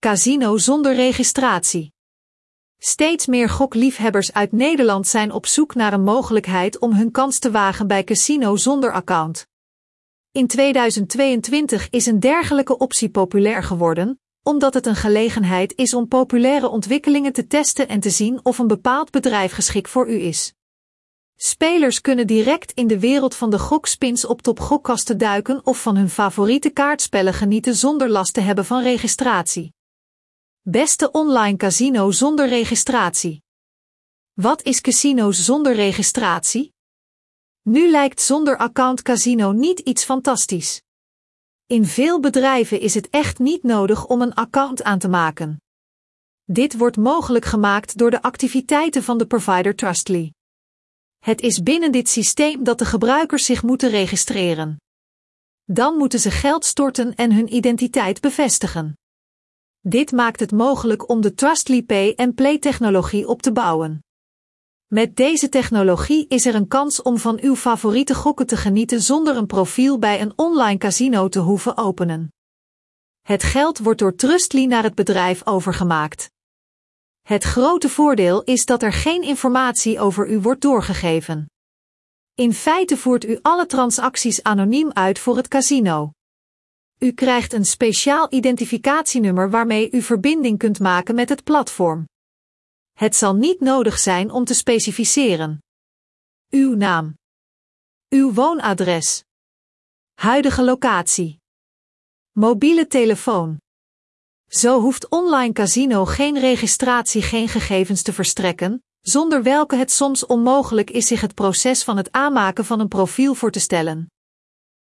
Casino zonder registratie. Steeds meer gokliefhebbers uit Nederland zijn op zoek naar een mogelijkheid om hun kans te wagen bij casino zonder account. In 2022 is een dergelijke optie populair geworden, omdat het een gelegenheid is om populaire ontwikkelingen te testen en te zien of een bepaald bedrijf geschikt voor u is. Spelers kunnen direct in de wereld van de gokspins op top gokkasten duiken of van hun favoriete kaartspellen genieten zonder last te hebben van registratie. Beste online casino zonder registratie. Wat is casino's zonder registratie? Nu lijkt zonder account casino niet iets fantastisch. In veel bedrijven is het echt niet nodig om een account aan te maken. Dit wordt mogelijk gemaakt door de activiteiten van de provider Trustly. Het is binnen dit systeem dat de gebruikers zich moeten registreren. Dan moeten ze geld storten en hun identiteit bevestigen. Dit maakt het mogelijk om de Trustly Pay en Play technologie op te bouwen. Met deze technologie is er een kans om van uw favoriete gokken te genieten zonder een profiel bij een online casino te hoeven openen. Het geld wordt door Trustly naar het bedrijf overgemaakt. Het grote voordeel is dat er geen informatie over u wordt doorgegeven. In feite voert u alle transacties anoniem uit voor het casino. U krijgt een speciaal identificatienummer waarmee u verbinding kunt maken met het platform. Het zal niet nodig zijn om te specificeren. Uw naam. Uw woonadres. Huidige locatie. Mobiele telefoon. Zo hoeft online casino geen registratie, geen gegevens te verstrekken, zonder welke het soms onmogelijk is zich het proces van het aanmaken van een profiel voor te stellen.